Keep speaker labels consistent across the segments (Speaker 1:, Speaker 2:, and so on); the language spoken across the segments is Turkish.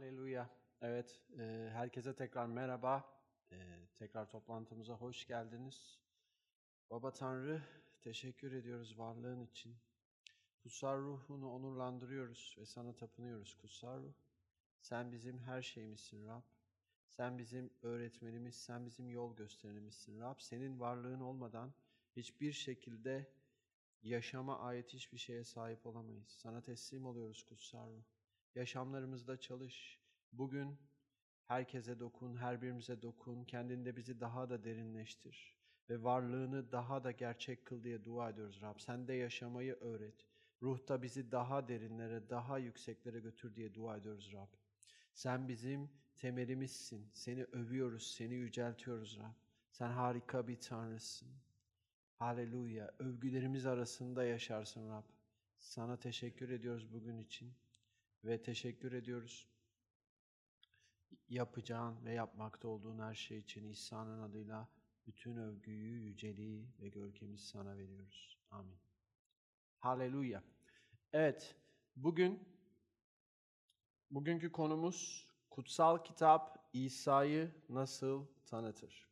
Speaker 1: Haleluya. Evet, e, herkese tekrar merhaba. E, tekrar toplantımıza hoş geldiniz. Baba Tanrı, teşekkür ediyoruz varlığın için. Kutsal ruhunu onurlandırıyoruz ve sana tapınıyoruz kutsal ruh. Sen bizim her şeyimizsin Rab. Sen bizim öğretmenimiz, sen bizim yol gösterenimizsin Rab. Senin varlığın olmadan hiçbir şekilde yaşama ait hiçbir şeye sahip olamayız. Sana teslim oluyoruz kutsal ruh. Yaşamlarımızda çalış. Bugün herkese dokun, her birimize dokun. Kendinde bizi daha da derinleştir. Ve varlığını daha da gerçek kıl diye dua ediyoruz Rab. Sen de yaşamayı öğret. Ruhta bizi daha derinlere, daha yükseklere götür diye dua ediyoruz Rab. Sen bizim temelimizsin. Seni övüyoruz, seni yüceltiyoruz Rab. Sen harika bir Tanrısın. Haleluya. Övgülerimiz arasında yaşarsın Rab. Sana teşekkür ediyoruz bugün için ve teşekkür ediyoruz yapacağın ve yapmakta olduğun her şey için İsa'nın adıyla bütün övgüyü, yüceliği ve görkemi sana veriyoruz. Amin. Haleluya. Evet, bugün bugünkü konumuz kutsal kitap İsa'yı nasıl tanıtır?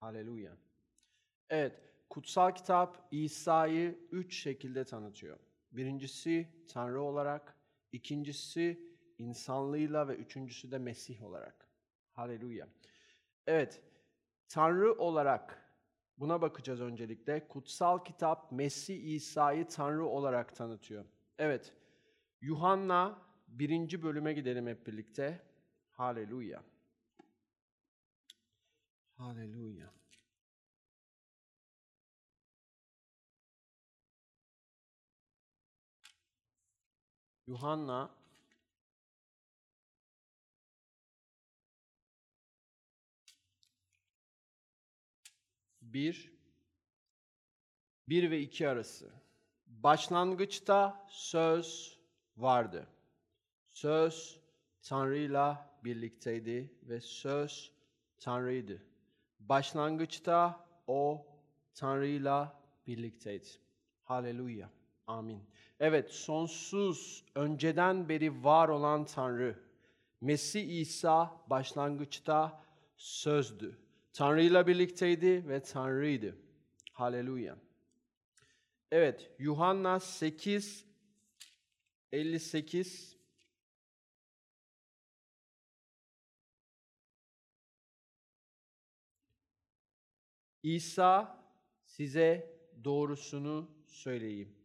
Speaker 1: Haleluya. Evet, kutsal kitap İsa'yı üç şekilde tanıtıyor. Birincisi Tanrı olarak, ikincisi insanlığıyla ve üçüncüsü de Mesih olarak. Haleluya. Evet, Tanrı olarak buna bakacağız öncelikle. Kutsal kitap Mesih İsa'yı Tanrı olarak tanıtıyor. Evet, Yuhanna birinci bölüme gidelim hep birlikte. Haleluya. Haleluya. Yuhanna bir, bir ve iki arası. Başlangıçta söz vardı. Söz Tanrı'yla birlikteydi ve söz Tanrı'ydı. Başlangıçta o Tanrı'yla birlikteydi. Haleluya. Amin. Evet, sonsuz, önceden beri var olan Tanrı, Mesih İsa başlangıçta sözdü. Tanrı'yla birlikteydi ve Tanrı'ydı. Haleluya. Evet, Yuhanna 8, 58 İsa size doğrusunu söyleyeyim.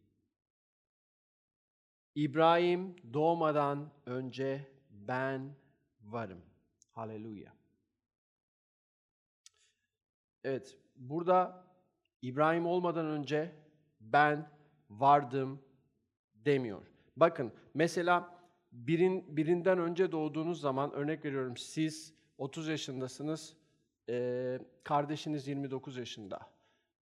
Speaker 1: İbrahim doğmadan önce ben varım. Haleluya. Evet, burada İbrahim olmadan önce ben vardım demiyor. Bakın mesela birin, birinden önce doğduğunuz zaman örnek veriyorum siz 30 yaşındasınız, kardeşiniz 29 yaşında.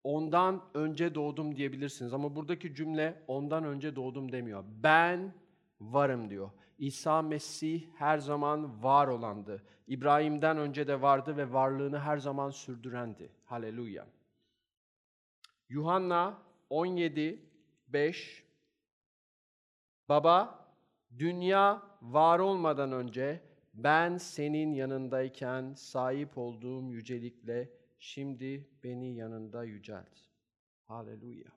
Speaker 1: Ondan önce doğdum diyebilirsiniz ama buradaki cümle ondan önce doğdum demiyor. Ben varım diyor. İsa Mesih her zaman var olandı. İbrahim'den önce de vardı ve varlığını her zaman sürdürendi. Haleluya. Yuhanna 17 5 Baba, dünya var olmadan önce ben senin yanındayken sahip olduğum yücelikle şimdi beni yanında yücelt. Haleluya.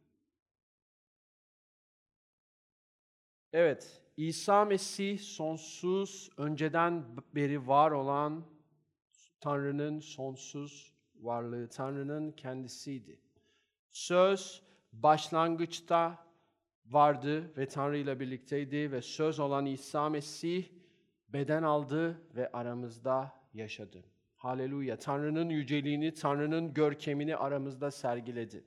Speaker 1: Evet, İsa Mesih sonsuz, önceden beri var olan Tanrı'nın sonsuz varlığı, Tanrı'nın kendisiydi. Söz başlangıçta vardı ve Tanrı ile birlikteydi ve söz olan İsa Mesih beden aldı ve aramızda yaşadı. Haleluya. Tanrı'nın yüceliğini, Tanrı'nın görkemini aramızda sergiledi.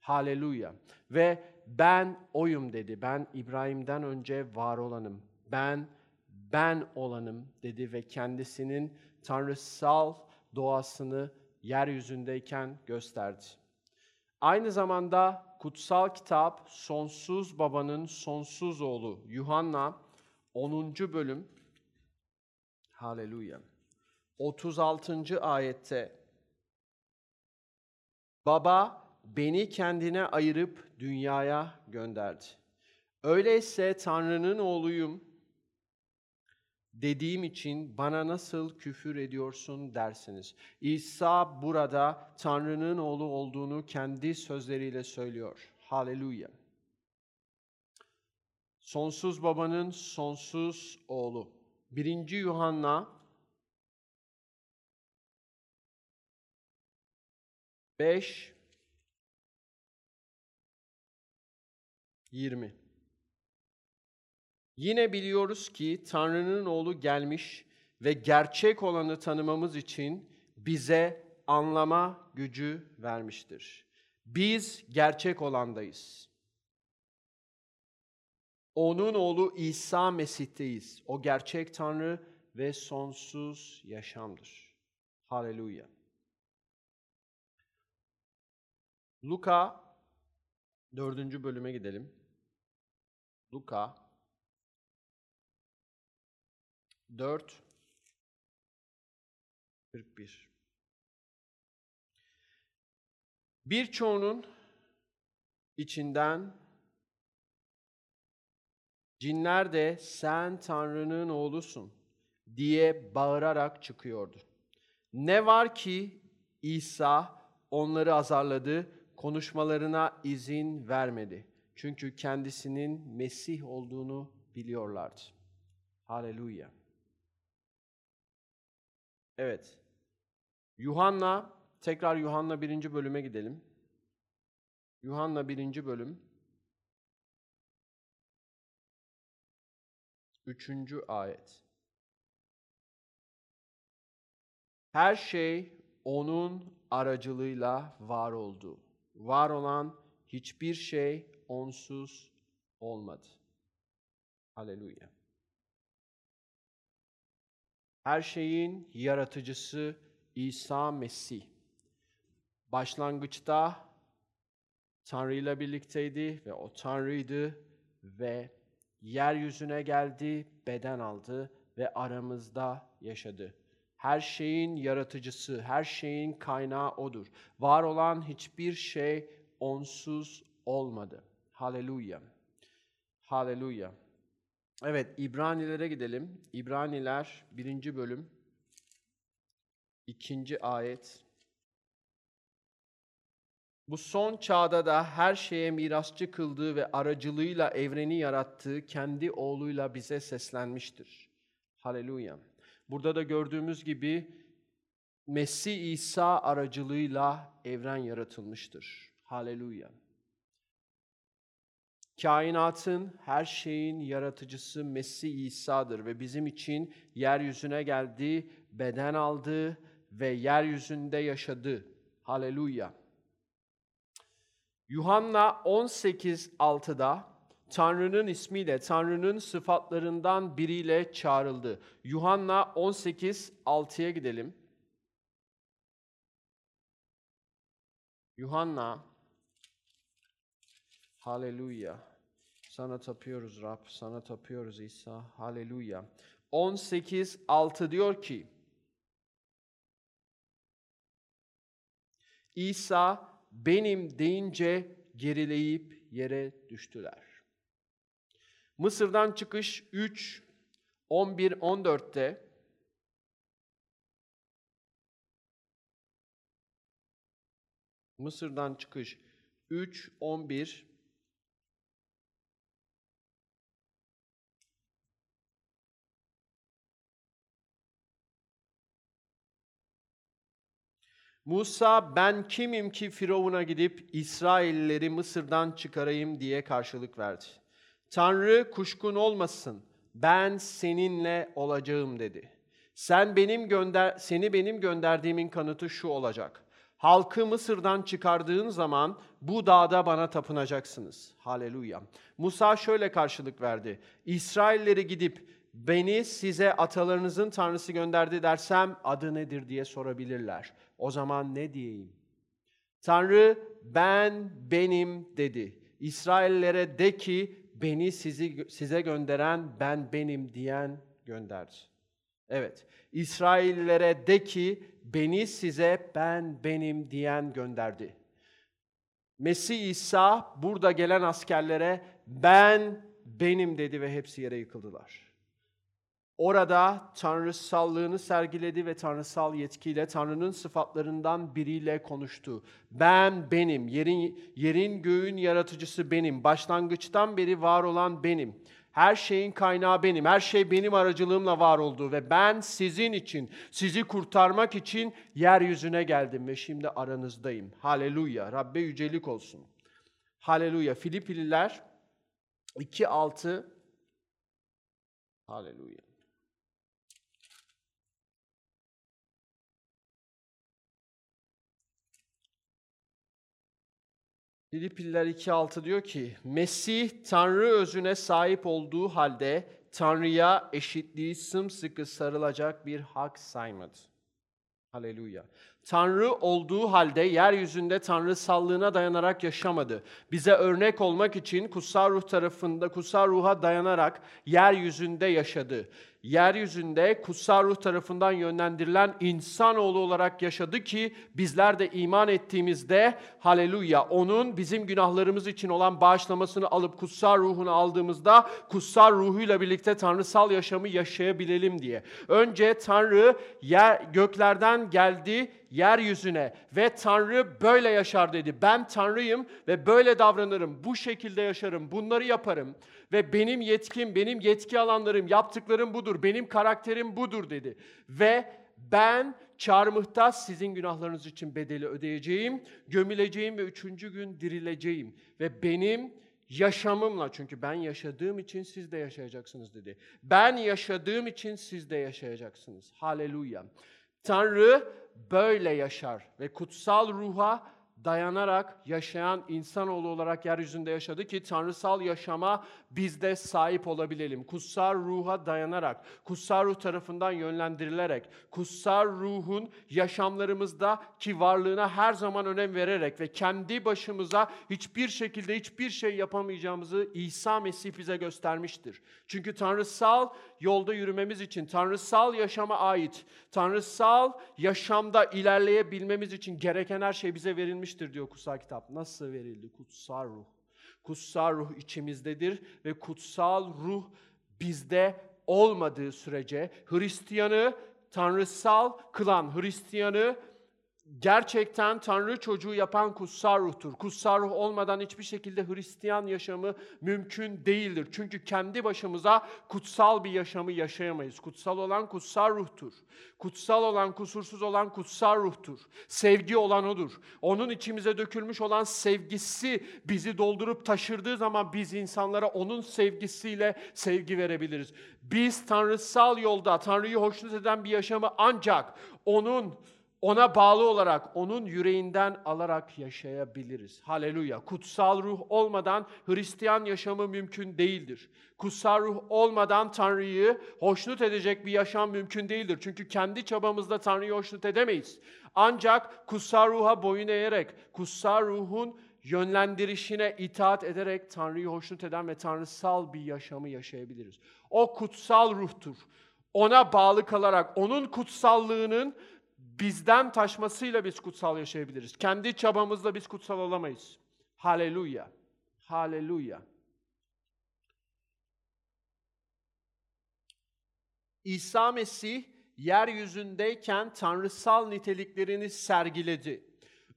Speaker 1: Haleluya. Ve ben oyum dedi. Ben İbrahim'den önce var olanım. Ben ben olanım dedi ve kendisinin tanrısal doğasını yeryüzündeyken gösterdi. Aynı zamanda kutsal kitap sonsuz babanın sonsuz oğlu Yuhanna 10. bölüm Haleluya. 36. ayette Baba beni kendine ayırıp dünyaya gönderdi. Öyleyse Tanrı'nın oğluyum. dediğim için bana nasıl küfür ediyorsun dersiniz. İsa burada Tanrı'nın oğlu olduğunu kendi sözleriyle söylüyor. Haleluya. Sonsuz babanın sonsuz oğlu. 1. Yuhanna 5 20 Yine biliyoruz ki Tanrı'nın oğlu gelmiş ve gerçek olanı tanımamız için bize anlama gücü vermiştir. Biz gerçek olandayız. Onun oğlu İsa Mesih'teyiz. O gerçek Tanrı ve sonsuz yaşamdır. Haleluya. Luka dördüncü bölüme gidelim. Luka 4 41 Birçoğunun içinden cinler de sen Tanrı'nın oğlusun diye bağırarak çıkıyordu. Ne var ki İsa onları azarladı, konuşmalarına izin vermedi. Çünkü kendisinin Mesih olduğunu biliyorlardı. Haleluya. Evet. Yuhanna, tekrar Yuhanna birinci bölüme gidelim. Yuhanna birinci bölüm. Üçüncü ayet. Her şey onun aracılığıyla var oldu. Var olan hiçbir şey onsuz olmadı. Haleluya. Her şeyin yaratıcısı İsa Mesih. Başlangıçta Tanrı ile birlikteydi ve o Tanrı'ydı ve yeryüzüne geldi, beden aldı ve aramızda yaşadı. Her şeyin yaratıcısı, her şeyin kaynağı odur. Var olan hiçbir şey onsuz olmadı. Haleluya. Haleluya. Evet, İbranilere gidelim. İbraniler 1. bölüm 2. ayet. Bu son çağda da her şeye mirasçı kıldığı ve aracılığıyla evreni yarattığı kendi oğluyla bize seslenmiştir. Haleluya. Burada da gördüğümüz gibi Mesih İsa aracılığıyla evren yaratılmıştır. Haleluya. Kainatın, her şeyin yaratıcısı Mesih İsa'dır ve bizim için yeryüzüne geldi, beden aldı ve yeryüzünde yaşadı. Haleluya. Yuhanna 18.6'da Tanrı'nın ismiyle, Tanrı'nın sıfatlarından biriyle çağrıldı. Yuhanna 18.6'ya gidelim. Yuhanna Haleluya. Sana tapıyoruz Rab, sana tapıyoruz İsa. Haleluya. 18.6 diyor ki, İsa benim deyince gerileyip yere düştüler. Mısır'dan çıkış 3, 11, 14'te Mısır'dan çıkış 3, 11 Musa ben kimim ki Firavun'a gidip İsraillileri Mısır'dan çıkarayım? diye karşılık verdi. Tanrı kuşkun olmasın ben seninle olacağım dedi. Sen benim gönder seni benim gönderdiğimin kanıtı şu olacak. Halkı Mısır'dan çıkardığın zaman bu dağda bana tapınacaksınız. Haleluya. Musa şöyle karşılık verdi. İsrailleri gidip beni size atalarınızın tanrısı gönderdi dersem adı nedir diye sorabilirler. O zaman ne diyeyim? Tanrı ben benim dedi. İsraillere de ki beni sizi size gönderen ben benim diyen gönderdi. Evet. İsraillere de ki beni size ben benim diyen gönderdi. Mesih İsa burada gelen askerlere ben benim dedi ve hepsi yere yıkıldılar. Orada tanrısallığını sergiledi ve tanrısal yetkiyle Tanrı'nın sıfatlarından biriyle konuştu. Ben benim, yerin, yerin göğün yaratıcısı benim, başlangıçtan beri var olan benim. Her şeyin kaynağı benim, her şey benim aracılığımla var oldu ve ben sizin için, sizi kurtarmak için yeryüzüne geldim ve şimdi aranızdayım. Haleluya, Rabbe yücelik olsun. Haleluya. Filipililer 2.6 Haleluya. Filipililer 2.6 diyor ki, Mesih Tanrı özüne sahip olduğu halde Tanrı'ya eşitliği sımsıkı sarılacak bir hak saymadı. Haleluya. Tanrı olduğu halde yeryüzünde Tanrı sallığına dayanarak yaşamadı. Bize örnek olmak için kutsal ruh tarafında kutsal ruha dayanarak yeryüzünde yaşadı yeryüzünde kutsal ruh tarafından yönlendirilen insanoğlu olarak yaşadı ki bizler de iman ettiğimizde haleluya onun bizim günahlarımız için olan bağışlamasını alıp kutsal ruhunu aldığımızda kutsal ruhuyla birlikte tanrısal yaşamı yaşayabilelim diye. Önce Tanrı yer, göklerden geldi yeryüzüne ve Tanrı böyle yaşar dedi. Ben Tanrıyım ve böyle davranırım. Bu şekilde yaşarım. Bunları yaparım ve benim yetkim, benim yetki alanlarım, yaptıklarım budur. Benim karakterim budur dedi. Ve ben çarmıhta sizin günahlarınız için bedeli ödeyeceğim, gömüleceğim ve üçüncü gün dirileceğim. Ve benim yaşamımla çünkü ben yaşadığım için siz de yaşayacaksınız dedi. Ben yaşadığım için siz de yaşayacaksınız. Haleluya. Tanrı böyle yaşar ve kutsal ruha dayanarak yaşayan insanoğlu olarak yeryüzünde yaşadı ki tanrısal yaşama biz de sahip olabilelim. Kutsal ruha dayanarak, kutsal ruh tarafından yönlendirilerek, kutsal ruhun yaşamlarımızda ki varlığına her zaman önem vererek ve kendi başımıza hiçbir şekilde hiçbir şey yapamayacağımızı İsa Mesih bize göstermiştir. Çünkü tanrısal yolda yürümemiz için, tanrısal yaşama ait, tanrısal yaşamda ilerleyebilmemiz için gereken her şey bize verilmiştir diyor kutsal kitap. Nasıl verildi? Kutsal ruh. Kutsal ruh içimizdedir ve kutsal ruh bizde olmadığı sürece Hristiyanı tanrısal kılan, Hristiyanı gerçekten Tanrı çocuğu yapan kutsal ruhtur. Kutsal ruh olmadan hiçbir şekilde Hristiyan yaşamı mümkün değildir. Çünkü kendi başımıza kutsal bir yaşamı yaşayamayız. Kutsal olan kutsal ruhtur. Kutsal olan, kusursuz olan kutsal ruhtur. Sevgi olan odur. Onun içimize dökülmüş olan sevgisi bizi doldurup taşırdığı zaman biz insanlara onun sevgisiyle sevgi verebiliriz. Biz tanrısal yolda Tanrı'yı hoşnut eden bir yaşamı ancak onun ona bağlı olarak, onun yüreğinden alarak yaşayabiliriz. Haleluya. Kutsal ruh olmadan Hristiyan yaşamı mümkün değildir. Kutsal ruh olmadan Tanrı'yı hoşnut edecek bir yaşam mümkün değildir. Çünkü kendi çabamızda Tanrı'yı hoşnut edemeyiz. Ancak kutsal ruha boyun eğerek, kutsal ruhun yönlendirişine itaat ederek Tanrı'yı hoşnut eden ve tanrısal bir yaşamı yaşayabiliriz. O kutsal ruhtur. Ona bağlı kalarak, onun kutsallığının bizden taşmasıyla biz kutsal yaşayabiliriz. Kendi çabamızla biz kutsal olamayız. Haleluya. Haleluya. İsa Mesih yeryüzündeyken tanrısal niteliklerini sergiledi.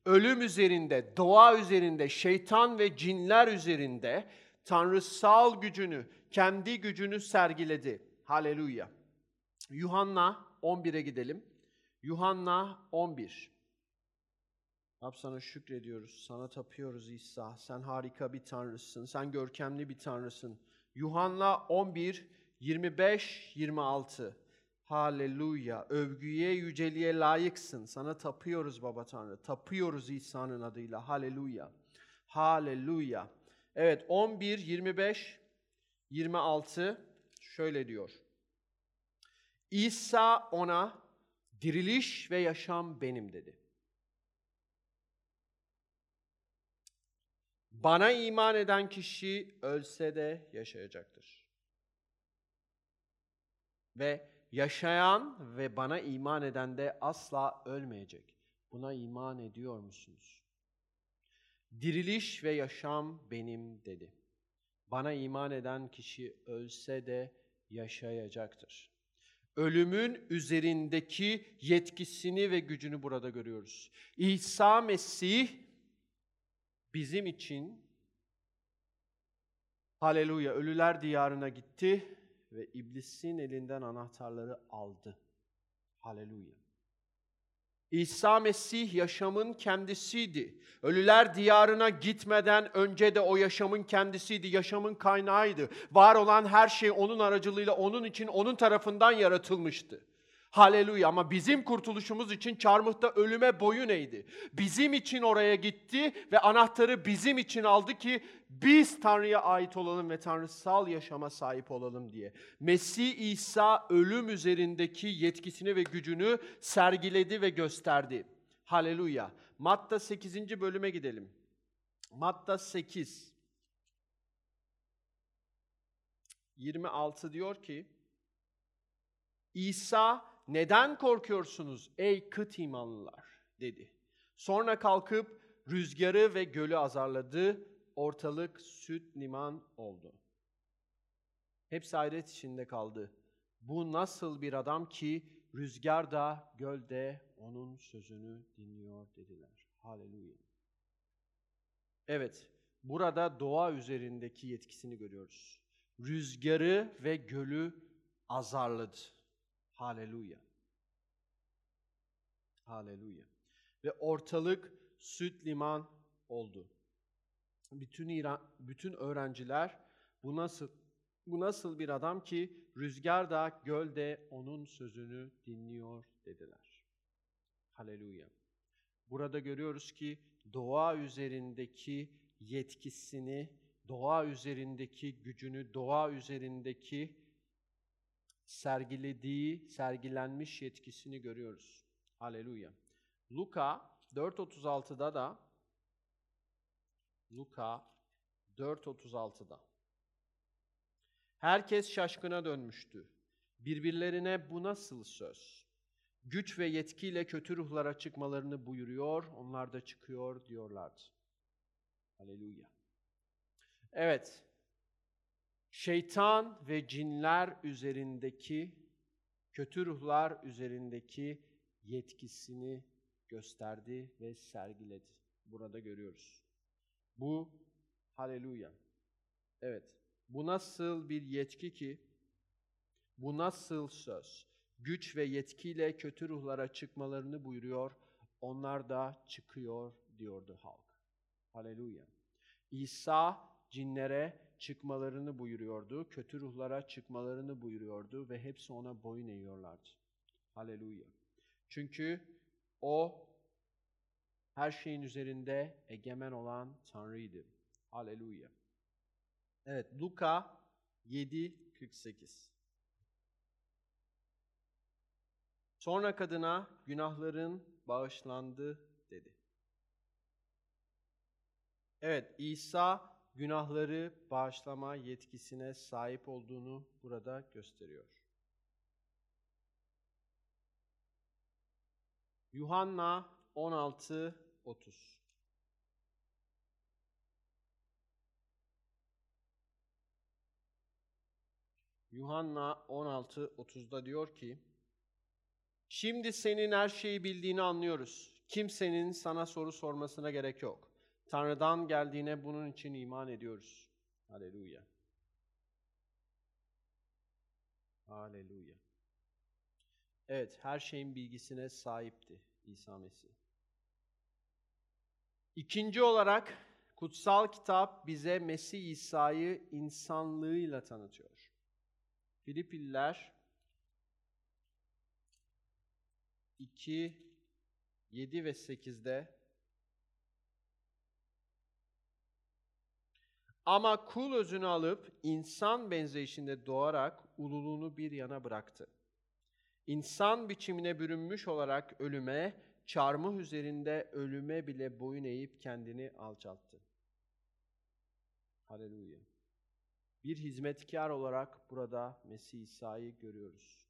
Speaker 1: Ölüm üzerinde, doğa üzerinde, şeytan ve cinler üzerinde tanrısal gücünü, kendi gücünü sergiledi. Haleluya. Yuhanna 11'e gidelim. Yuhanna 11. Rab sana şükrediyoruz, sana tapıyoruz İsa. Sen harika bir tanrısın, sen görkemli bir tanrısın. Yuhanna 11, 25, 26. Haleluya. Övgüye, yüceliğe layıksın. Sana tapıyoruz Baba Tanrı. Tapıyoruz İsa'nın adıyla. Haleluya. Haleluya. Evet 11, 25, 26 şöyle diyor. İsa ona diriliş ve yaşam benim dedi. Bana iman eden kişi ölse de yaşayacaktır. Ve yaşayan ve bana iman eden de asla ölmeyecek. Buna iman ediyor musunuz? Diriliş ve yaşam benim dedi. Bana iman eden kişi ölse de yaşayacaktır. Ölümün üzerindeki yetkisini ve gücünü burada görüyoruz. İsa Mesih bizim için haleluya ölüler diyarına gitti ve iblisin elinden anahtarları aldı. Haleluya. İsa Mesih yaşamın kendisiydi. Ölüler diyarına gitmeden önce de o yaşamın kendisiydi, yaşamın kaynağıydı. Var olan her şey onun aracılığıyla, onun için, onun tarafından yaratılmıştı. Haleluya ama bizim kurtuluşumuz için çarmıhta ölüme boyun eğdi. Bizim için oraya gitti ve anahtarı bizim için aldı ki biz Tanrı'ya ait olalım ve tanrısal yaşama sahip olalım diye. Mesih İsa ölüm üzerindeki yetkisini ve gücünü sergiledi ve gösterdi. Haleluya. Matta 8. bölüme gidelim. Matta 8 26 diyor ki İsa neden korkuyorsunuz ey kıt imanlılar dedi. Sonra kalkıp rüzgarı ve gölü azarladı. Ortalık süt liman oldu. Hepsi hayret içinde kaldı. Bu nasıl bir adam ki rüzgar da gölde onun sözünü dinliyor dediler. Haleluya. Evet, burada doğa üzerindeki yetkisini görüyoruz. Rüzgarı ve gölü azarladı. Haleluya. Haleluya. Ve ortalık süt liman oldu. Bütün İran, bütün öğrenciler bu nasıl bu nasıl bir adam ki rüzgar da gölde onun sözünü dinliyor dediler. Haleluya. Burada görüyoruz ki doğa üzerindeki yetkisini, doğa üzerindeki gücünü, doğa üzerindeki sergilediği, sergilenmiş yetkisini görüyoruz. Haleluya. Luka 4.36'da da Luka 4.36'da Herkes şaşkına dönmüştü. Birbirlerine bu nasıl söz? Güç ve yetkiyle kötü ruhlara çıkmalarını buyuruyor, onlar da çıkıyor diyorlardı. Haleluya. Evet, şeytan ve cinler üzerindeki, kötü ruhlar üzerindeki yetkisini gösterdi ve sergiledi. Burada görüyoruz. Bu haleluya. Evet. Bu nasıl bir yetki ki? Bu nasıl söz? Güç ve yetkiyle kötü ruhlara çıkmalarını buyuruyor. Onlar da çıkıyor diyordu halk. Haleluya. İsa cinlere çıkmalarını buyuruyordu. Kötü ruhlara çıkmalarını buyuruyordu ve hepsi ona boyun eğiyorlardı. Haleluya. Çünkü o her şeyin üzerinde egemen olan Tanrı'ydı. Haleluya. Evet, Luka 7:48. Sonra kadına günahların bağışlandı dedi. Evet, İsa günahları bağışlama yetkisine sahip olduğunu burada gösteriyor. Yuhanna 16:30 Yuhanna 16:30'da diyor ki Şimdi senin her şeyi bildiğini anlıyoruz. Kimsenin sana soru sormasına gerek yok. Tanrı'dan geldiğine bunun için iman ediyoruz. Haleluya. Haleluya. Evet, her şeyin bilgisine sahipti İsa Mesih. İkinci olarak kutsal kitap bize Mesih İsa'yı insanlığıyla tanıtıyor. Filipililer 2, 7 ve 8'de Ama kul özünü alıp insan benzeyişinde doğarak ululuğunu bir yana bıraktı. İnsan biçimine bürünmüş olarak ölüme, çarmıh üzerinde ölüme bile boyun eğip kendini alçalttı. Haleluya. Bir hizmetkar olarak burada Mesih İsa'yı görüyoruz.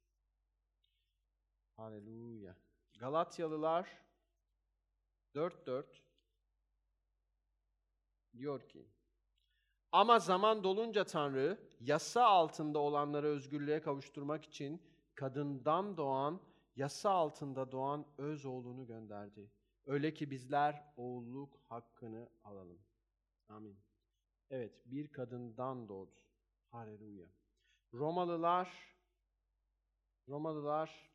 Speaker 1: Haleluya. Galatyalılar 4.4 diyor ki ama zaman dolunca Tanrı yasa altında olanları özgürlüğe kavuşturmak için kadından doğan, yasa altında doğan öz oğlunu gönderdi. Öyle ki bizler oğulluk hakkını alalım. Amin. Evet, bir kadından doğdu. Haleluya. Romalılar Romalılar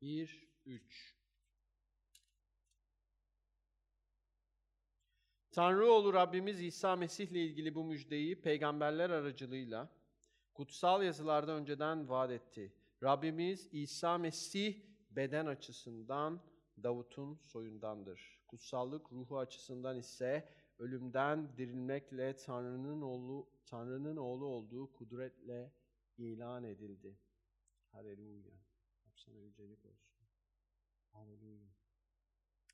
Speaker 1: 1 3 Tanrı oğlu Rabbimiz İsa Mesih ile ilgili bu müjdeyi peygamberler aracılığıyla kutsal yazılarda önceden vaat etti. Rabbimiz İsa Mesih beden açısından Davut'un soyundandır. Kutsallık ruhu açısından ise ölümden dirilmekle Tanrı'nın oğlu Tanrı'nın oğlu olduğu kudretle ilan edildi. Haleluya. Sana yücelik olsun. Haleluya.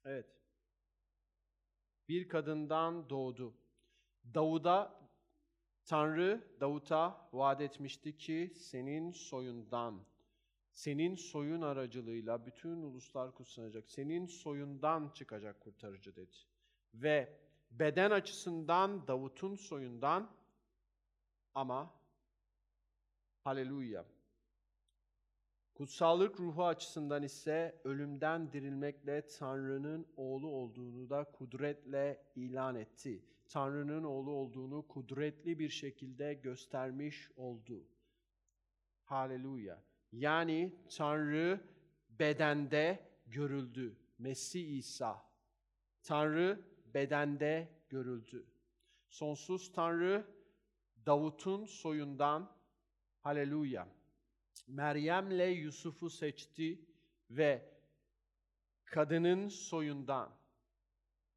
Speaker 1: Evet. Bir kadından doğdu. Davud'a Tanrı Davut'a vaat etmişti ki senin soyundan, senin soyun aracılığıyla bütün uluslar kutsanacak. Senin soyundan çıkacak kurtarıcı dedi. Ve beden açısından Davut'un soyundan ama haleluya. Kutsallık ruhu açısından ise ölümden dirilmekle Tanrı'nın oğlu olduğunu da kudretle ilan etti. Tanrı'nın oğlu olduğunu kudretli bir şekilde göstermiş oldu. Haleluya. Yani Tanrı bedende görüldü. Mesih İsa. Tanrı bedende görüldü. Sonsuz Tanrı Davut'un soyundan haleluya. Meryem'le Yusuf'u seçti ve kadının soyundan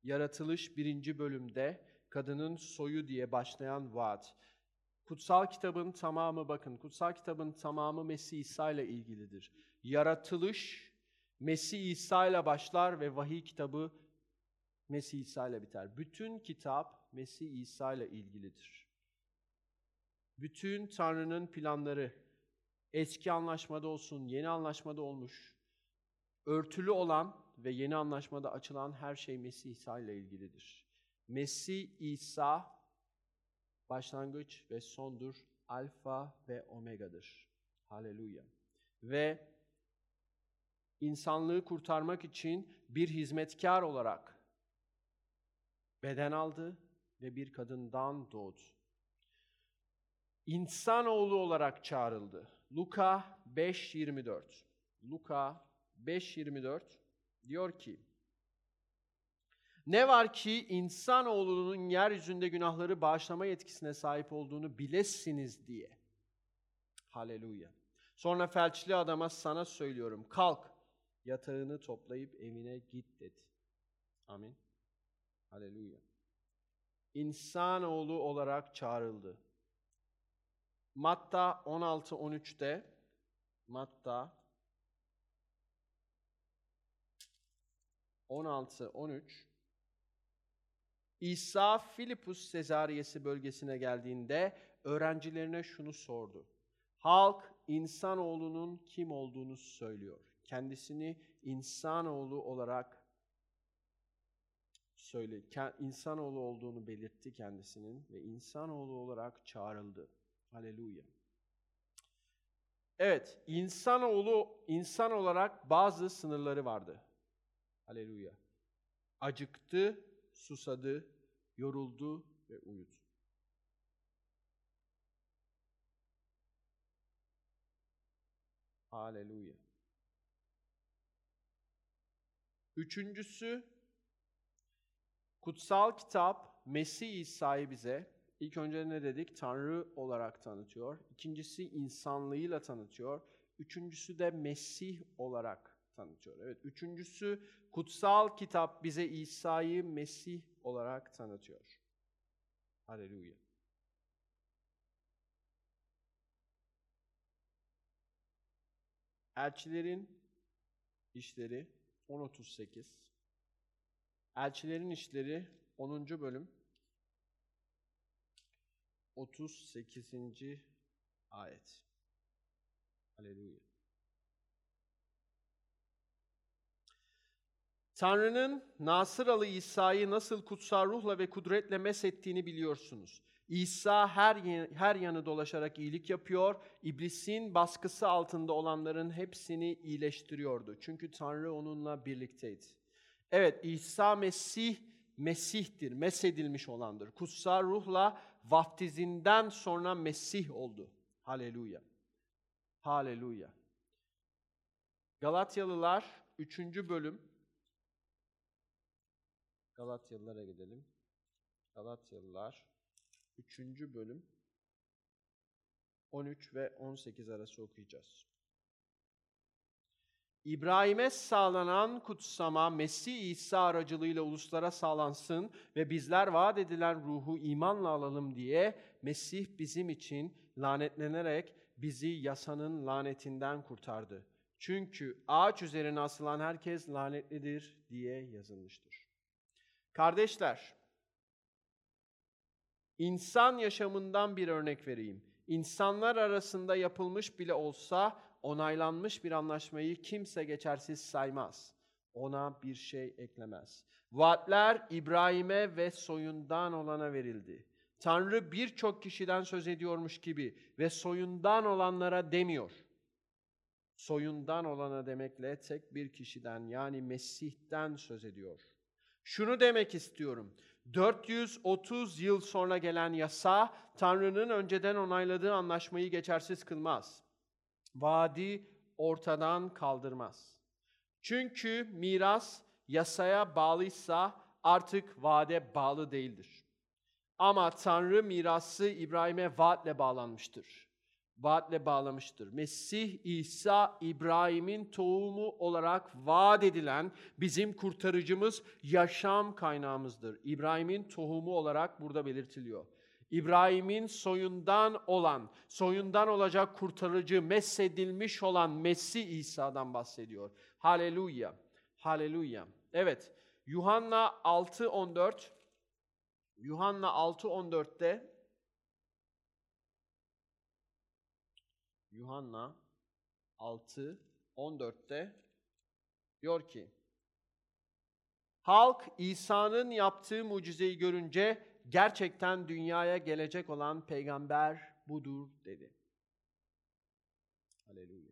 Speaker 1: yaratılış birinci bölümde kadının soyu diye başlayan vaat. Kutsal kitabın tamamı bakın, kutsal kitabın tamamı Mesih İsa ile ilgilidir. Yaratılış Mesih İsa ile başlar ve vahiy kitabı Mesih İsa ile biter. Bütün kitap Mesih İsa ile ilgilidir. Bütün Tanrı'nın planları eski anlaşmada olsun, yeni anlaşmada olmuş, örtülü olan ve yeni anlaşmada açılan her şey Mesih İsa ile ilgilidir. Mesih İsa başlangıç ve sondur, alfa ve omega'dır. Haleluya. Ve insanlığı kurtarmak için bir hizmetkar olarak beden aldı ve bir kadından doğdu. İnsanoğlu olarak çağrıldı. Luka 5.24 Luka 5.24 diyor ki Ne var ki insanoğlunun yeryüzünde günahları bağışlama yetkisine sahip olduğunu bilesiniz diye. Haleluya. Sonra felçli adama sana söylüyorum kalk yatağını toplayıp evine git dedi. Amin. Haleluya. İnsanoğlu olarak çağrıldı. Matta 16-13'te Matta 16-13 İsa Filipus Sezariyesi bölgesine geldiğinde öğrencilerine şunu sordu. Halk insanoğlunun kim olduğunu söylüyor. Kendisini insanoğlu olarak söyle, insanoğlu olduğunu belirtti kendisinin ve insanoğlu olarak çağrıldı. Haleluya. Evet, insanoğlu insan olarak bazı sınırları vardı. Haleluya. Acıktı, susadı, yoruldu ve uyudu. Haleluya. Üçüncüsü, kutsal kitap Mesih İsa'yı bize İlk önce ne dedik? Tanrı olarak tanıtıyor. İkincisi insanlığıyla tanıtıyor. Üçüncüsü de Mesih olarak tanıtıyor. Evet, üçüncüsü kutsal kitap bize İsa'yı Mesih olarak tanıtıyor. Haleluya. Elçilerin işleri 10.38 Elçilerin işleri 10. bölüm 38. ayet. Aleluya. Tanrı'nın Nasıralı İsa'yı nasıl kutsal ruhla ve kudretle mesettiğini biliyorsunuz. İsa her her yanı dolaşarak iyilik yapıyor. İblisin baskısı altında olanların hepsini iyileştiriyordu. Çünkü Tanrı onunla birlikteydi. Evet, İsa Mesih Mesih'tir, mesedilmiş olandır. Kutsal ruhla vaftizinden sonra Mesih oldu. Haleluya. Haleluya. Galatyalılar 3. bölüm. Galatyalılara gidelim. Galatyalılar 3. bölüm 13 ve 18 arası okuyacağız. İbrahim'e sağlanan kutsama Mesih İsa aracılığıyla uluslara sağlansın ve bizler vaat edilen ruhu imanla alalım diye Mesih bizim için lanetlenerek bizi yasanın lanetinden kurtardı. Çünkü ağaç üzerine asılan herkes lanetlidir diye yazılmıştır. Kardeşler, insan yaşamından bir örnek vereyim. İnsanlar arasında yapılmış bile olsa onaylanmış bir anlaşmayı kimse geçersiz saymaz. Ona bir şey eklemez. Vaatler İbrahim'e ve soyundan olana verildi. Tanrı birçok kişiden söz ediyormuş gibi ve soyundan olanlara demiyor. Soyundan olana demekle tek bir kişiden yani Mesih'ten söz ediyor. Şunu demek istiyorum. 430 yıl sonra gelen yasa Tanrı'nın önceden onayladığı anlaşmayı geçersiz kılmaz. Vaadi ortadan kaldırmaz. Çünkü miras yasaya bağlıysa artık vaade bağlı değildir. Ama Tanrı mirası İbrahim'e vaatle bağlanmıştır. Vaatle bağlamıştır. Mesih İsa İbrahim'in tohumu olarak vaat edilen bizim kurtarıcımız, yaşam kaynağımızdır. İbrahim'in tohumu olarak burada belirtiliyor. İbrahim'in soyundan olan, soyundan olacak kurtarıcı, mesedilmiş olan Mesih İsa'dan bahsediyor. Haleluya. Haleluya. Evet. Yuhanna 6:14 Yuhanna 6:14'te Yuhanna 6 14'te diyor ki Halk İsa'nın yaptığı mucizeyi görünce gerçekten dünyaya gelecek olan peygamber budur dedi. Haleluya.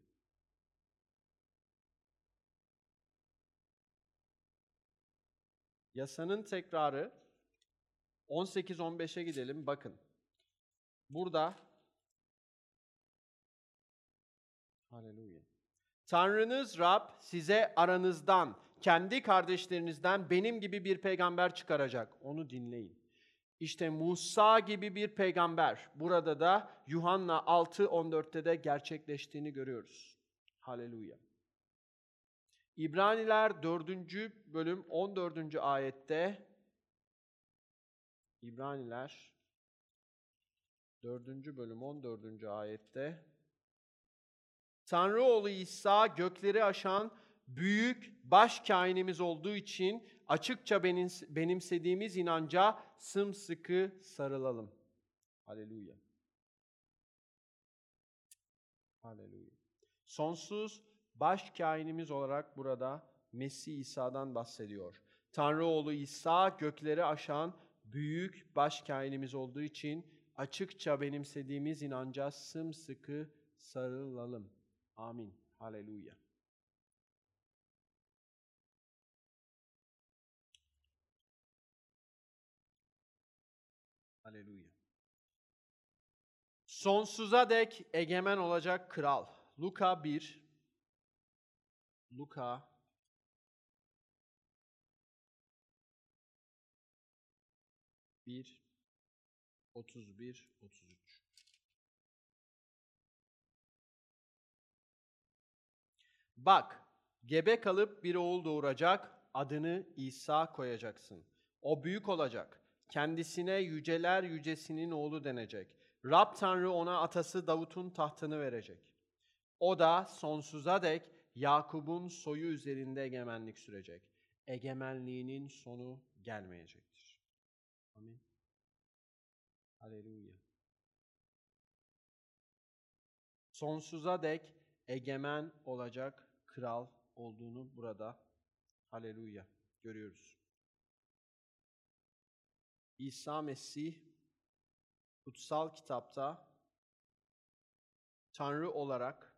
Speaker 1: Yasanın tekrarı 18-15'e gidelim bakın. Burada Haleluya. Tanrınız Rab size aranızdan, kendi kardeşlerinizden benim gibi bir peygamber çıkaracak. Onu dinleyin. İşte Musa gibi bir peygamber. Burada da Yuhanna 6.14'te de gerçekleştiğini görüyoruz. Haleluya. İbraniler 4. bölüm 14. ayette İbraniler 4. bölüm 14. ayette Tanrı oğlu İsa gökleri aşan büyük baş kainimiz olduğu için açıkça benimsediğimiz inanca sımsıkı sarılalım. Haleluya. Haleluya. Sonsuz baş kainimiz olarak burada Mesih İsa'dan bahsediyor. Tanrı oğlu İsa gökleri aşan büyük baş kainimiz olduğu için açıkça benimsediğimiz inanca sımsıkı sarılalım. Amin. Haleluya. Sonsuza dek egemen olacak kral. Luka 1 Luka bir 31 33 Bak, gebe kalıp bir oğul doğuracak, adını İsa koyacaksın. O büyük olacak. Kendisine yüceler yücesinin oğlu denecek. Rab Tanrı ona atası Davut'un tahtını verecek. O da sonsuza dek Yakub'un soyu üzerinde egemenlik sürecek. Egemenliğinin sonu gelmeyecektir. Amin. Haleluya. Sonsuza dek egemen olacak kral olduğunu burada haleluya görüyoruz. İsa Mesih kutsal kitapta Tanrı olarak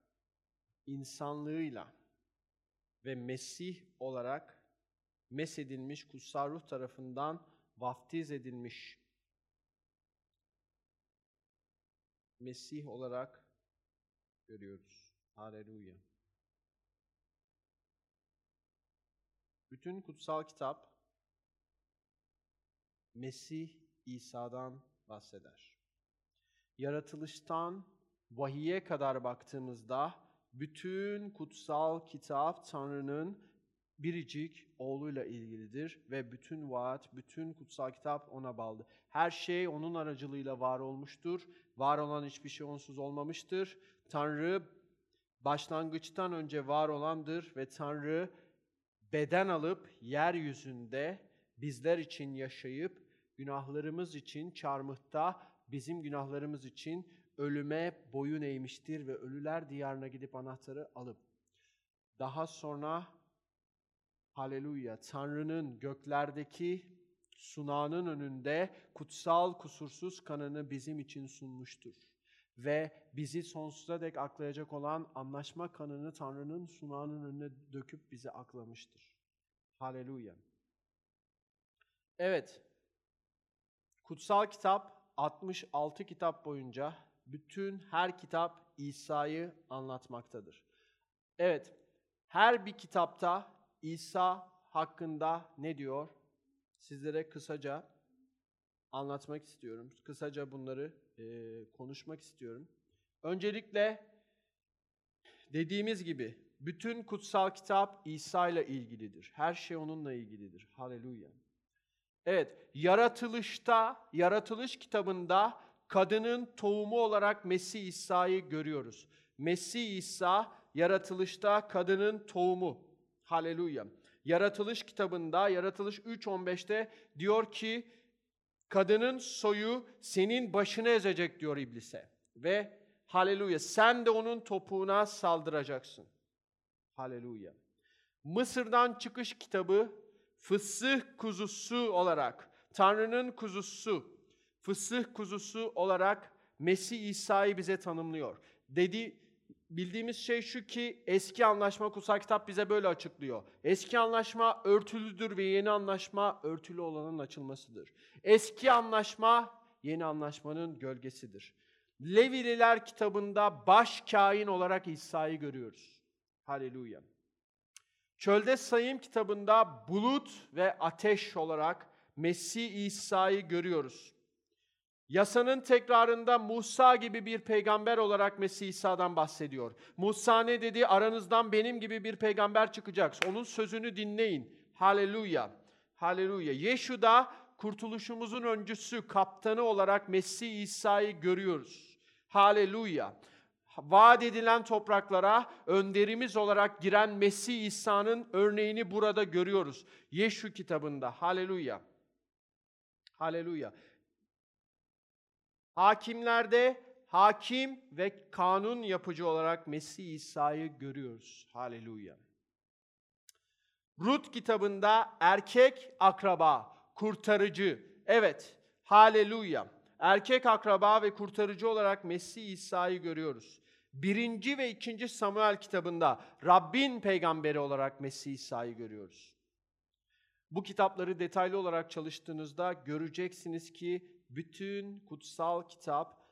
Speaker 1: insanlığıyla ve Mesih olarak mesedilmiş kutsal ruh tarafından vaftiz edilmiş Mesih olarak görüyoruz. Haleluya. Bütün kutsal kitap Mesih İsa'dan bahseder. Yaratılıştan vahiye kadar baktığımızda bütün kutsal kitap Tanrı'nın biricik oğluyla ilgilidir ve bütün vaat, bütün kutsal kitap ona bağlı. Her şey onun aracılığıyla var olmuştur. Var olan hiçbir şey onsuz olmamıştır. Tanrı başlangıçtan önce var olandır ve Tanrı beden alıp yeryüzünde bizler için yaşayıp günahlarımız için çarmıhta bizim günahlarımız için ölüme boyun eğmiştir ve ölüler diyarına gidip anahtarı alıp daha sonra haleluya Tanrı'nın göklerdeki sunağının önünde kutsal kusursuz kanını bizim için sunmuştur. Ve bizi sonsuza dek aklayacak olan anlaşma kanını Tanrı'nın sunağının önüne döküp bizi aklamıştır. Haleluya. Evet, kutsal kitap 66 kitap boyunca bütün her kitap İsa'yı anlatmaktadır. Evet, her bir kitapta İsa hakkında ne diyor? Sizlere kısaca anlatmak istiyorum. Kısaca bunları e, konuşmak istiyorum. Öncelikle dediğimiz gibi bütün kutsal kitap İsa ile ilgilidir. Her şey onunla ilgilidir. Haleluya. Evet, yaratılışta, yaratılış kitabında kadının tohumu olarak Mesih İsa'yı görüyoruz. Mesih İsa yaratılışta kadının tohumu. Haleluya. Yaratılış kitabında, Yaratılış 3.15'te diyor ki, kadının soyu senin başını ezecek diyor iblise. Ve haleluya sen de onun topuğuna saldıracaksın. Haleluya. Mısır'dan çıkış kitabı fısıh kuzusu olarak, Tanrı'nın kuzusu, fısıh kuzusu olarak Mesih İsa'yı bize tanımlıyor. Dedi, bildiğimiz şey şu ki eski anlaşma kutsal kitap bize böyle açıklıyor. Eski anlaşma örtülüdür ve yeni anlaşma örtülü olanın açılmasıdır. Eski anlaşma yeni anlaşmanın gölgesidir. Levililer kitabında baş kain olarak İsa'yı görüyoruz. Haleluya. Çölde Sayım kitabında bulut ve ateş olarak Mesih İsa'yı görüyoruz. Yasanın tekrarında Musa gibi bir peygamber olarak Mesih İsa'dan bahsediyor. Musa ne dedi? Aranızdan benim gibi bir peygamber çıkacak. Onun sözünü dinleyin. Haleluya. Haleluya. Yeşu da kurtuluşumuzun öncüsü, kaptanı olarak Mesih İsa'yı görüyoruz. Haleluya. Vaat edilen topraklara önderimiz olarak giren Mesih İsa'nın örneğini burada görüyoruz. Yeşu kitabında. Haleluya. Haleluya. Hakimlerde hakim ve kanun yapıcı olarak Mesih İsa'yı görüyoruz. Haleluya. Rut kitabında erkek akraba, kurtarıcı. Evet, haleluya. Erkek akraba ve kurtarıcı olarak Mesih İsa'yı görüyoruz. Birinci ve ikinci Samuel kitabında Rabbin peygamberi olarak Mesih İsa'yı görüyoruz. Bu kitapları detaylı olarak çalıştığınızda göreceksiniz ki bütün kutsal kitap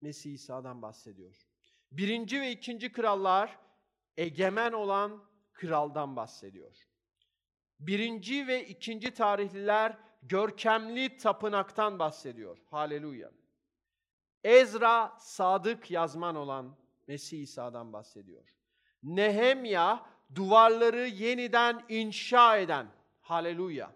Speaker 1: Mesih İsa'dan bahsediyor. Birinci ve ikinci krallar egemen olan kraldan bahsediyor. Birinci ve ikinci tarihliler görkemli tapınaktan bahsediyor. Haleluya. Ezra sadık yazman olan Mesih İsa'dan bahsediyor. Nehemya duvarları yeniden inşa eden. Haleluya.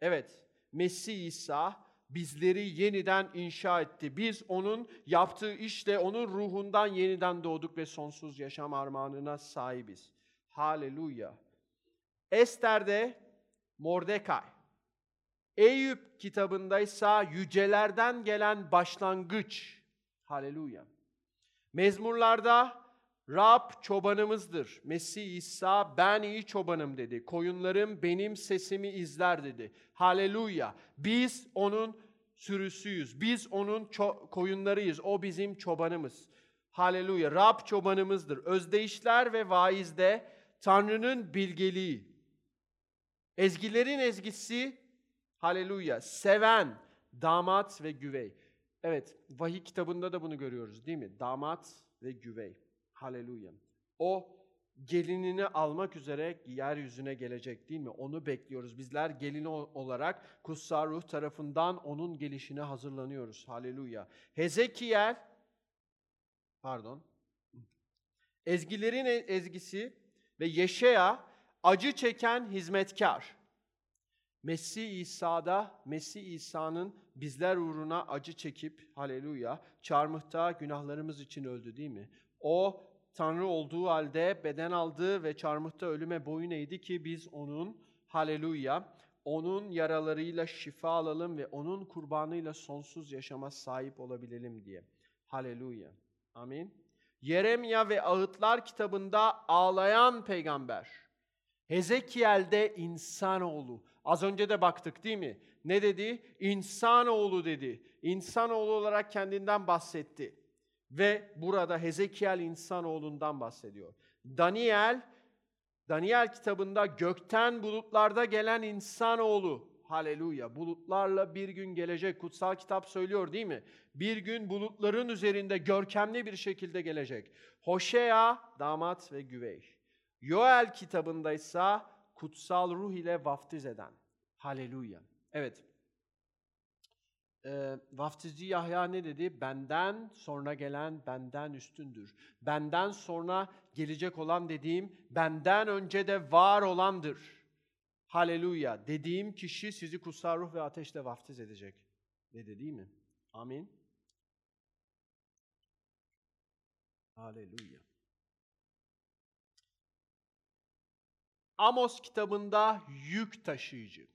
Speaker 1: Evet, Mesih İsa bizleri yeniden inşa etti. Biz onun yaptığı işle onun ruhundan yeniden doğduk ve sonsuz yaşam armağanına sahibiz. Haleluya. Ester'de Mordekay. Eyüp kitabındaysa yücelerden gelen başlangıç. Haleluya. Mezmurlarda Rab çobanımızdır. Mesih İsa ben iyi çobanım dedi. Koyunlarım benim sesimi izler dedi. Haleluya. Biz onun sürüsüyüz. Biz onun koyunlarıyız. O bizim çobanımız. Haleluya. Rab çobanımızdır. Özdeyişler ve vaizde Tanrı'nın bilgeliği. Ezgilerin ezgisi haleluya. Seven damat ve güvey. Evet, vahiy kitabında da bunu görüyoruz değil mi? Damat ve güvey. Haleluya. O gelinini almak üzere yeryüzüne gelecek değil mi? Onu bekliyoruz. Bizler gelini o- olarak kutsal ruh tarafından onun gelişine hazırlanıyoruz. Haleluya. Hezekiel pardon. Ezgilerin e- ezgisi ve Yeşaya acı çeken hizmetkar. Mesih İsa'da, Mesih İsa'nın bizler uğruna acı çekip, haleluya, çarmıhta günahlarımız için öldü değil mi? O Tanrı olduğu halde beden aldı ve çarmıhta ölüme boyun eğdi ki biz onun, haleluya, onun yaralarıyla şifa alalım ve onun kurbanıyla sonsuz yaşama sahip olabilelim diye. Haleluya. Amin. Yeremya ve Ağıtlar kitabında ağlayan peygamber. Hezekiel'de insanoğlu. Az önce de baktık değil mi? Ne dedi? İnsanoğlu dedi. İnsanoğlu olarak kendinden bahsetti. Ve burada Hezekiel insanoğlundan bahsediyor. Daniel, Daniel kitabında gökten bulutlarda gelen insanoğlu. Haleluya. Bulutlarla bir gün gelecek. Kutsal kitap söylüyor değil mi? Bir gün bulutların üzerinde görkemli bir şekilde gelecek. Hoşea, damat ve güvey. Yoel kitabında ise kutsal ruh ile vaftiz eden. Haleluya. Evet. Ee, vaftizci Yahya ne dedi? Benden sonra gelen benden üstündür. Benden sonra gelecek olan dediğim benden önce de var olandır. Haleluya. Dediğim kişi sizi kutsal ruh ve ateşle vaftiz edecek. Dedi değil mi? Amin. Haleluya. Amos kitabında yük taşıyıcı.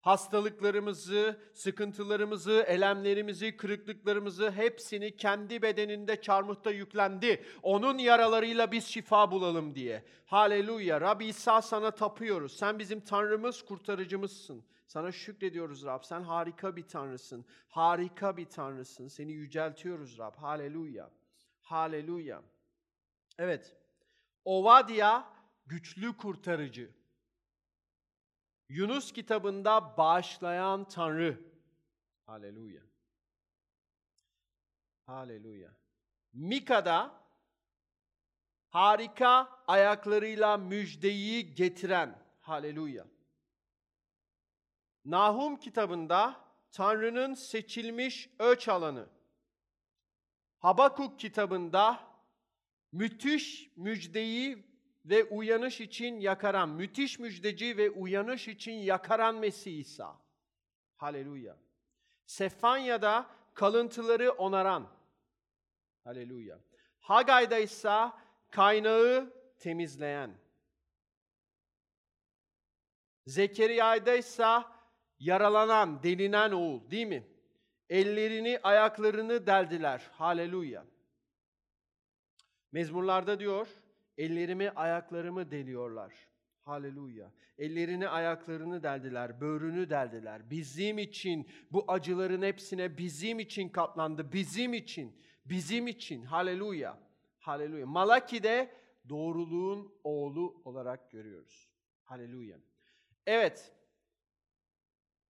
Speaker 1: Hastalıklarımızı, sıkıntılarımızı, elemlerimizi, kırıklıklarımızı hepsini kendi bedeninde çarmıhta yüklendi. Onun yaralarıyla biz şifa bulalım diye. Haleluya. Rabbi İsa sana tapıyoruz. Sen bizim Tanrımız, kurtarıcımızsın. Sana şükrediyoruz Rab. Sen harika bir Tanrısın. Harika bir Tanrısın. Seni yüceltiyoruz Rab. Haleluya. Haleluya. Evet. Ovadia güçlü kurtarıcı. Yunus kitabında bağışlayan Tanrı. Haleluya. Haleluya. Mika'da harika ayaklarıyla müjdeyi getiren. Haleluya. Nahum kitabında Tanrı'nın seçilmiş öç alanı. Habakuk kitabında müthiş müjdeyi ve uyanış için yakaran, müthiş müjdeci ve uyanış için yakaran Mesih İsa. Haleluya. Sefanya'da kalıntıları onaran. Haleluya. Hagay'da ise kaynağı temizleyen. Zekeriya'da ise yaralanan, delinen oğul değil mi? Ellerini, ayaklarını deldiler. Haleluya. Mezmurlarda diyor, ellerimi, ayaklarımı deliyorlar. Haleluya. Ellerini, ayaklarını deldiler, böğrünü deldiler. Bizim için bu acıların hepsine bizim için katlandı. Bizim için, bizim için. Haleluya. Haleluya. Malaki'de doğruluğun oğlu olarak görüyoruz. Haleluya. Evet.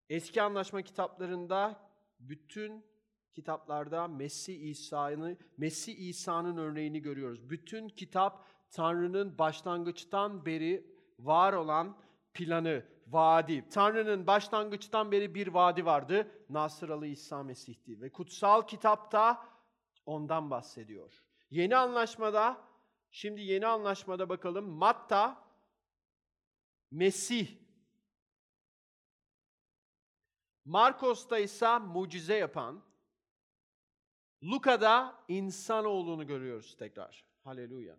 Speaker 1: Eski anlaşma kitaplarında bütün kitaplarda Mesih İsa'nın Mesih İsa'nın örneğini görüyoruz. Bütün kitap Tanrı'nın başlangıçtan beri var olan planı, vaadi. Tanrı'nın başlangıçtan beri bir vaadi vardı. Nasıralı İsa Mesih'ti ve kutsal kitapta ondan bahsediyor. Yeni anlaşmada şimdi yeni anlaşmada bakalım Matta Mesih Markos'ta ise mucize yapan, Luka'da insanoğlunu görüyoruz tekrar. Haleluya.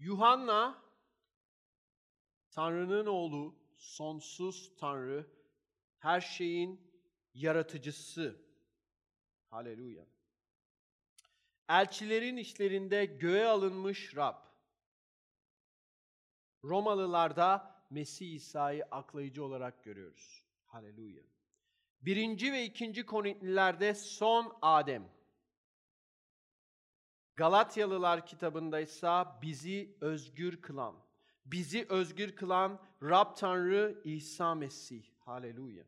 Speaker 1: Yuhanna, Tanrı'nın oğlu, sonsuz Tanrı, her şeyin yaratıcısı. Haleluya. Elçilerin işlerinde göğe alınmış Rab. Romalılarda Mesih İsa'yı aklayıcı olarak görüyoruz. Haleluya. Birinci ve ikinci Korintlilerde son Adem. Galatyalılar kitabında ise bizi özgür kılan, bizi özgür kılan Rab Tanrı İsa Mesih. Haleluya.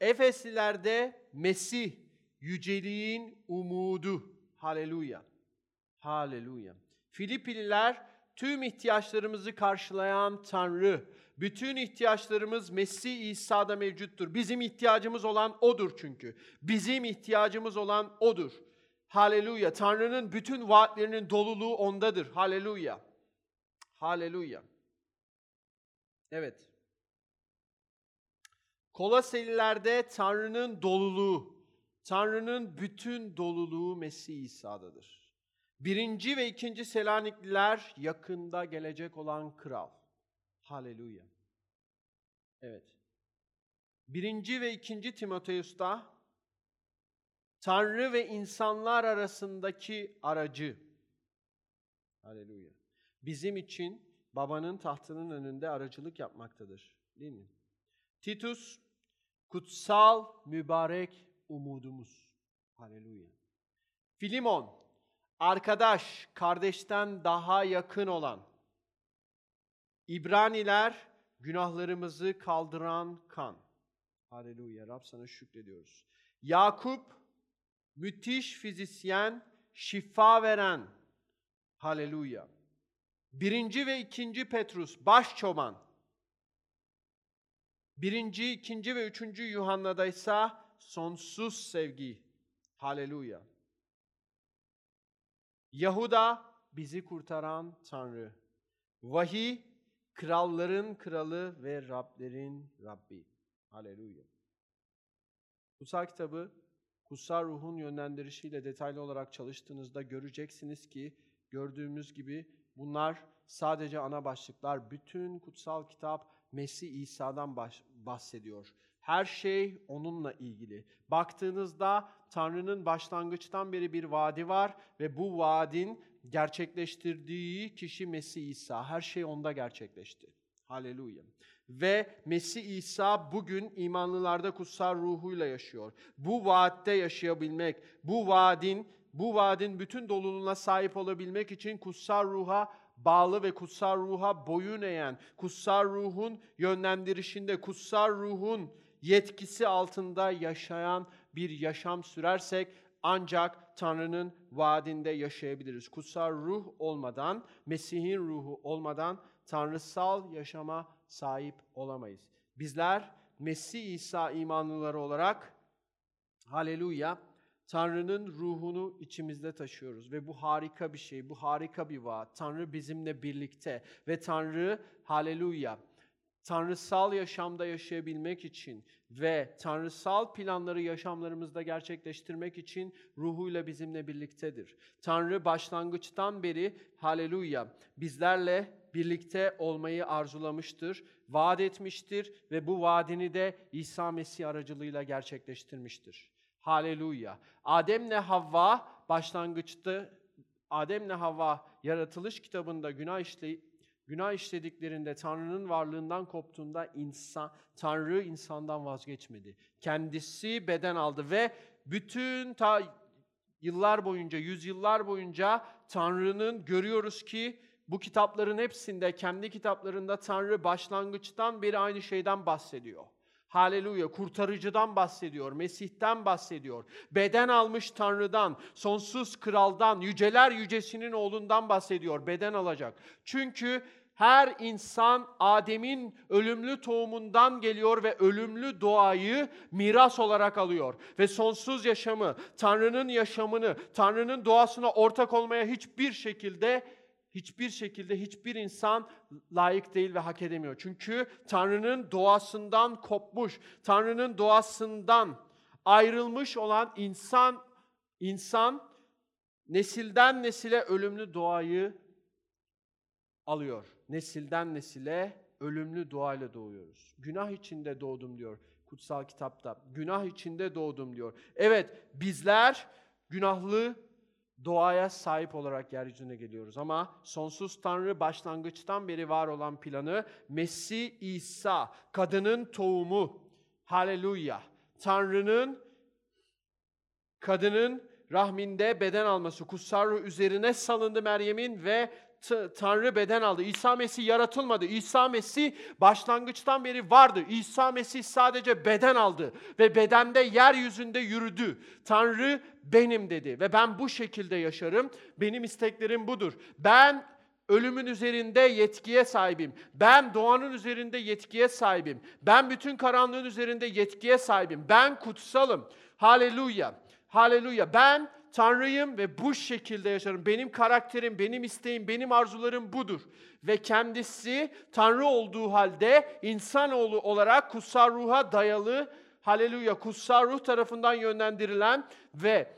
Speaker 1: Efeslilerde Mesih, yüceliğin umudu. Haleluya. Haleluya. Filipliler tüm ihtiyaçlarımızı karşılayan Tanrı. Bütün ihtiyaçlarımız Mesih İsa'da mevcuttur. Bizim ihtiyacımız olan O'dur çünkü. Bizim ihtiyacımız olan O'dur. Haleluya. Tanrı'nın bütün vaatlerinin doluluğu O'ndadır. Haleluya. Haleluya. Evet. Koloselilerde Tanrı'nın doluluğu, Tanrı'nın bütün doluluğu Mesih İsa'dadır. Birinci ve ikinci Selanikliler yakında gelecek olan kral. Haleluya. Evet. Birinci ve ikinci Timoteus'ta Tanrı ve insanlar arasındaki aracı. Haleluya. Bizim için babanın tahtının önünde aracılık yapmaktadır. Değil mi? Titus, kutsal, mübarek umudumuz. Haleluya. Filimon, arkadaş, kardeşten daha yakın olan. İbraniler, günahlarımızı kaldıran kan. Haleluya. Rab sana şükrediyoruz. Yakup, müthiş fizisyen, şifa veren. Haleluya. Birinci ve ikinci Petrus, baş çoban. Birinci, ikinci ve üçüncü Yuhanna'da ise sonsuz sevgi. Haleluya. Yahuda bizi kurtaran Tanrı. Vahiy kralların kralı ve Rablerin Rabbi. Haleluya. Kutsal kitabı kutsal ruhun yönlendirişiyle detaylı olarak çalıştığınızda göreceksiniz ki gördüğümüz gibi bunlar sadece ana başlıklar. Bütün kutsal kitap Mesih İsa'dan bahsediyor. Her şey onunla ilgili. Baktığınızda Tanrı'nın başlangıçtan beri bir vaadi var ve bu vaadin gerçekleştirdiği kişi Mesih İsa. Her şey onda gerçekleşti. Haleluya. Ve Mesih İsa bugün imanlılarda kutsal ruhuyla yaşıyor. Bu vaatte yaşayabilmek, bu vaadin bu vaadin bütün doluluğuna sahip olabilmek için kutsal ruha bağlı ve kutsal ruha boyun eğen, kutsal ruhun yönlendirişinde, kutsal ruhun yetkisi altında yaşayan bir yaşam sürersek ancak Tanrı'nın vaadinde yaşayabiliriz. Kutsal ruh olmadan, Mesih'in ruhu olmadan tanrısal yaşama sahip olamayız. Bizler Mesih İsa imanlıları olarak haleluya Tanrı'nın ruhunu içimizde taşıyoruz ve bu harika bir şey, bu harika bir vaat. Tanrı bizimle birlikte ve Tanrı haleluya tanrısal yaşamda yaşayabilmek için ve tanrısal planları yaşamlarımızda gerçekleştirmek için ruhuyla bizimle birliktedir. Tanrı başlangıçtan beri haleluya bizlerle birlikte olmayı arzulamıştır, vaat etmiştir ve bu vaadini de İsa Mesih aracılığıyla gerçekleştirmiştir. Haleluya. Adem'le Havva başlangıçta Adem'le Havva yaratılış kitabında günah işle günah işlediklerinde Tanrı'nın varlığından koptuğunda insan Tanrı insandan vazgeçmedi. Kendisi beden aldı ve bütün ta yıllar boyunca, yüzyıllar boyunca Tanrı'nın görüyoruz ki bu kitapların hepsinde, kendi kitaplarında Tanrı başlangıçtan beri aynı şeyden bahsediyor. Haleluya. Kurtarıcıdan bahsediyor. Mesih'ten bahsediyor. Beden almış Tanrı'dan, sonsuz kraldan, yüceler yücesinin oğlundan bahsediyor. Beden alacak. Çünkü her insan Adem'in ölümlü tohumundan geliyor ve ölümlü doğayı miras olarak alıyor. Ve sonsuz yaşamı, Tanrı'nın yaşamını, Tanrı'nın doğasına ortak olmaya hiçbir şekilde hiçbir şekilde hiçbir insan layık değil ve hak edemiyor. Çünkü Tanrı'nın doğasından kopmuş, Tanrı'nın doğasından ayrılmış olan insan insan nesilden nesile ölümlü doğayı alıyor. Nesilden nesile ölümlü doğayla doğuyoruz. Günah içinde doğdum diyor kutsal kitapta. Günah içinde doğdum diyor. Evet bizler günahlı doğaya sahip olarak yeryüzüne geliyoruz. Ama sonsuz Tanrı başlangıçtan beri var olan planı Mesih İsa, kadının tohumu, haleluya, Tanrı'nın kadının rahminde beden alması, kutsal ruh üzerine salındı Meryem'in ve Tanrı beden aldı. İsa Mesih yaratılmadı. İsa Mesih başlangıçtan beri vardı. İsa Mesih sadece beden aldı ve bedende yeryüzünde yürüdü. Tanrı benim dedi ve ben bu şekilde yaşarım. Benim isteklerim budur. Ben ölümün üzerinde yetkiye sahibim. Ben doğanın üzerinde yetkiye sahibim. Ben bütün karanlığın üzerinde yetkiye sahibim. Ben kutsalım. Haleluya. Haleluya. Ben Tanrıyım ve bu şekilde yaşarım. Benim karakterim, benim isteğim, benim arzularım budur. Ve kendisi Tanrı olduğu halde insanoğlu olarak kutsal ruha dayalı, haleluya, kutsal ruh tarafından yönlendirilen ve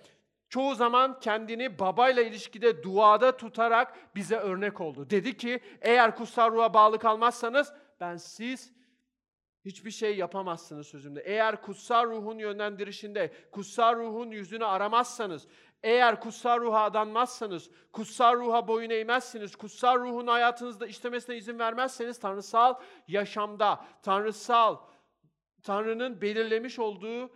Speaker 1: çoğu zaman kendini babayla ilişkide duada tutarak bize örnek oldu. Dedi ki eğer kutsal ruha bağlı kalmazsanız ben siz Hiçbir şey yapamazsınız sözümde. Eğer kutsal ruhun yönlendirişinde, kutsal ruhun yüzünü aramazsanız, eğer kutsal ruha adanmazsanız, kutsal ruha boyun eğmezsiniz, kutsal ruhun hayatınızda işlemesine izin vermezseniz tanrısal yaşamda, tanrısal, Tanrı'nın belirlemiş olduğu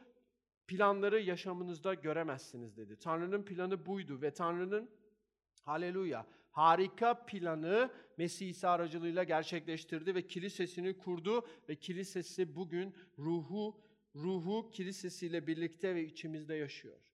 Speaker 1: planları yaşamınızda göremezsiniz dedi. Tanrı'nın planı buydu ve Tanrı'nın haleluya harika planı Mesih İsa aracılığıyla gerçekleştirdi ve kilisesini kurdu ve kilisesi bugün ruhu ruhu kilisesiyle birlikte ve içimizde yaşıyor.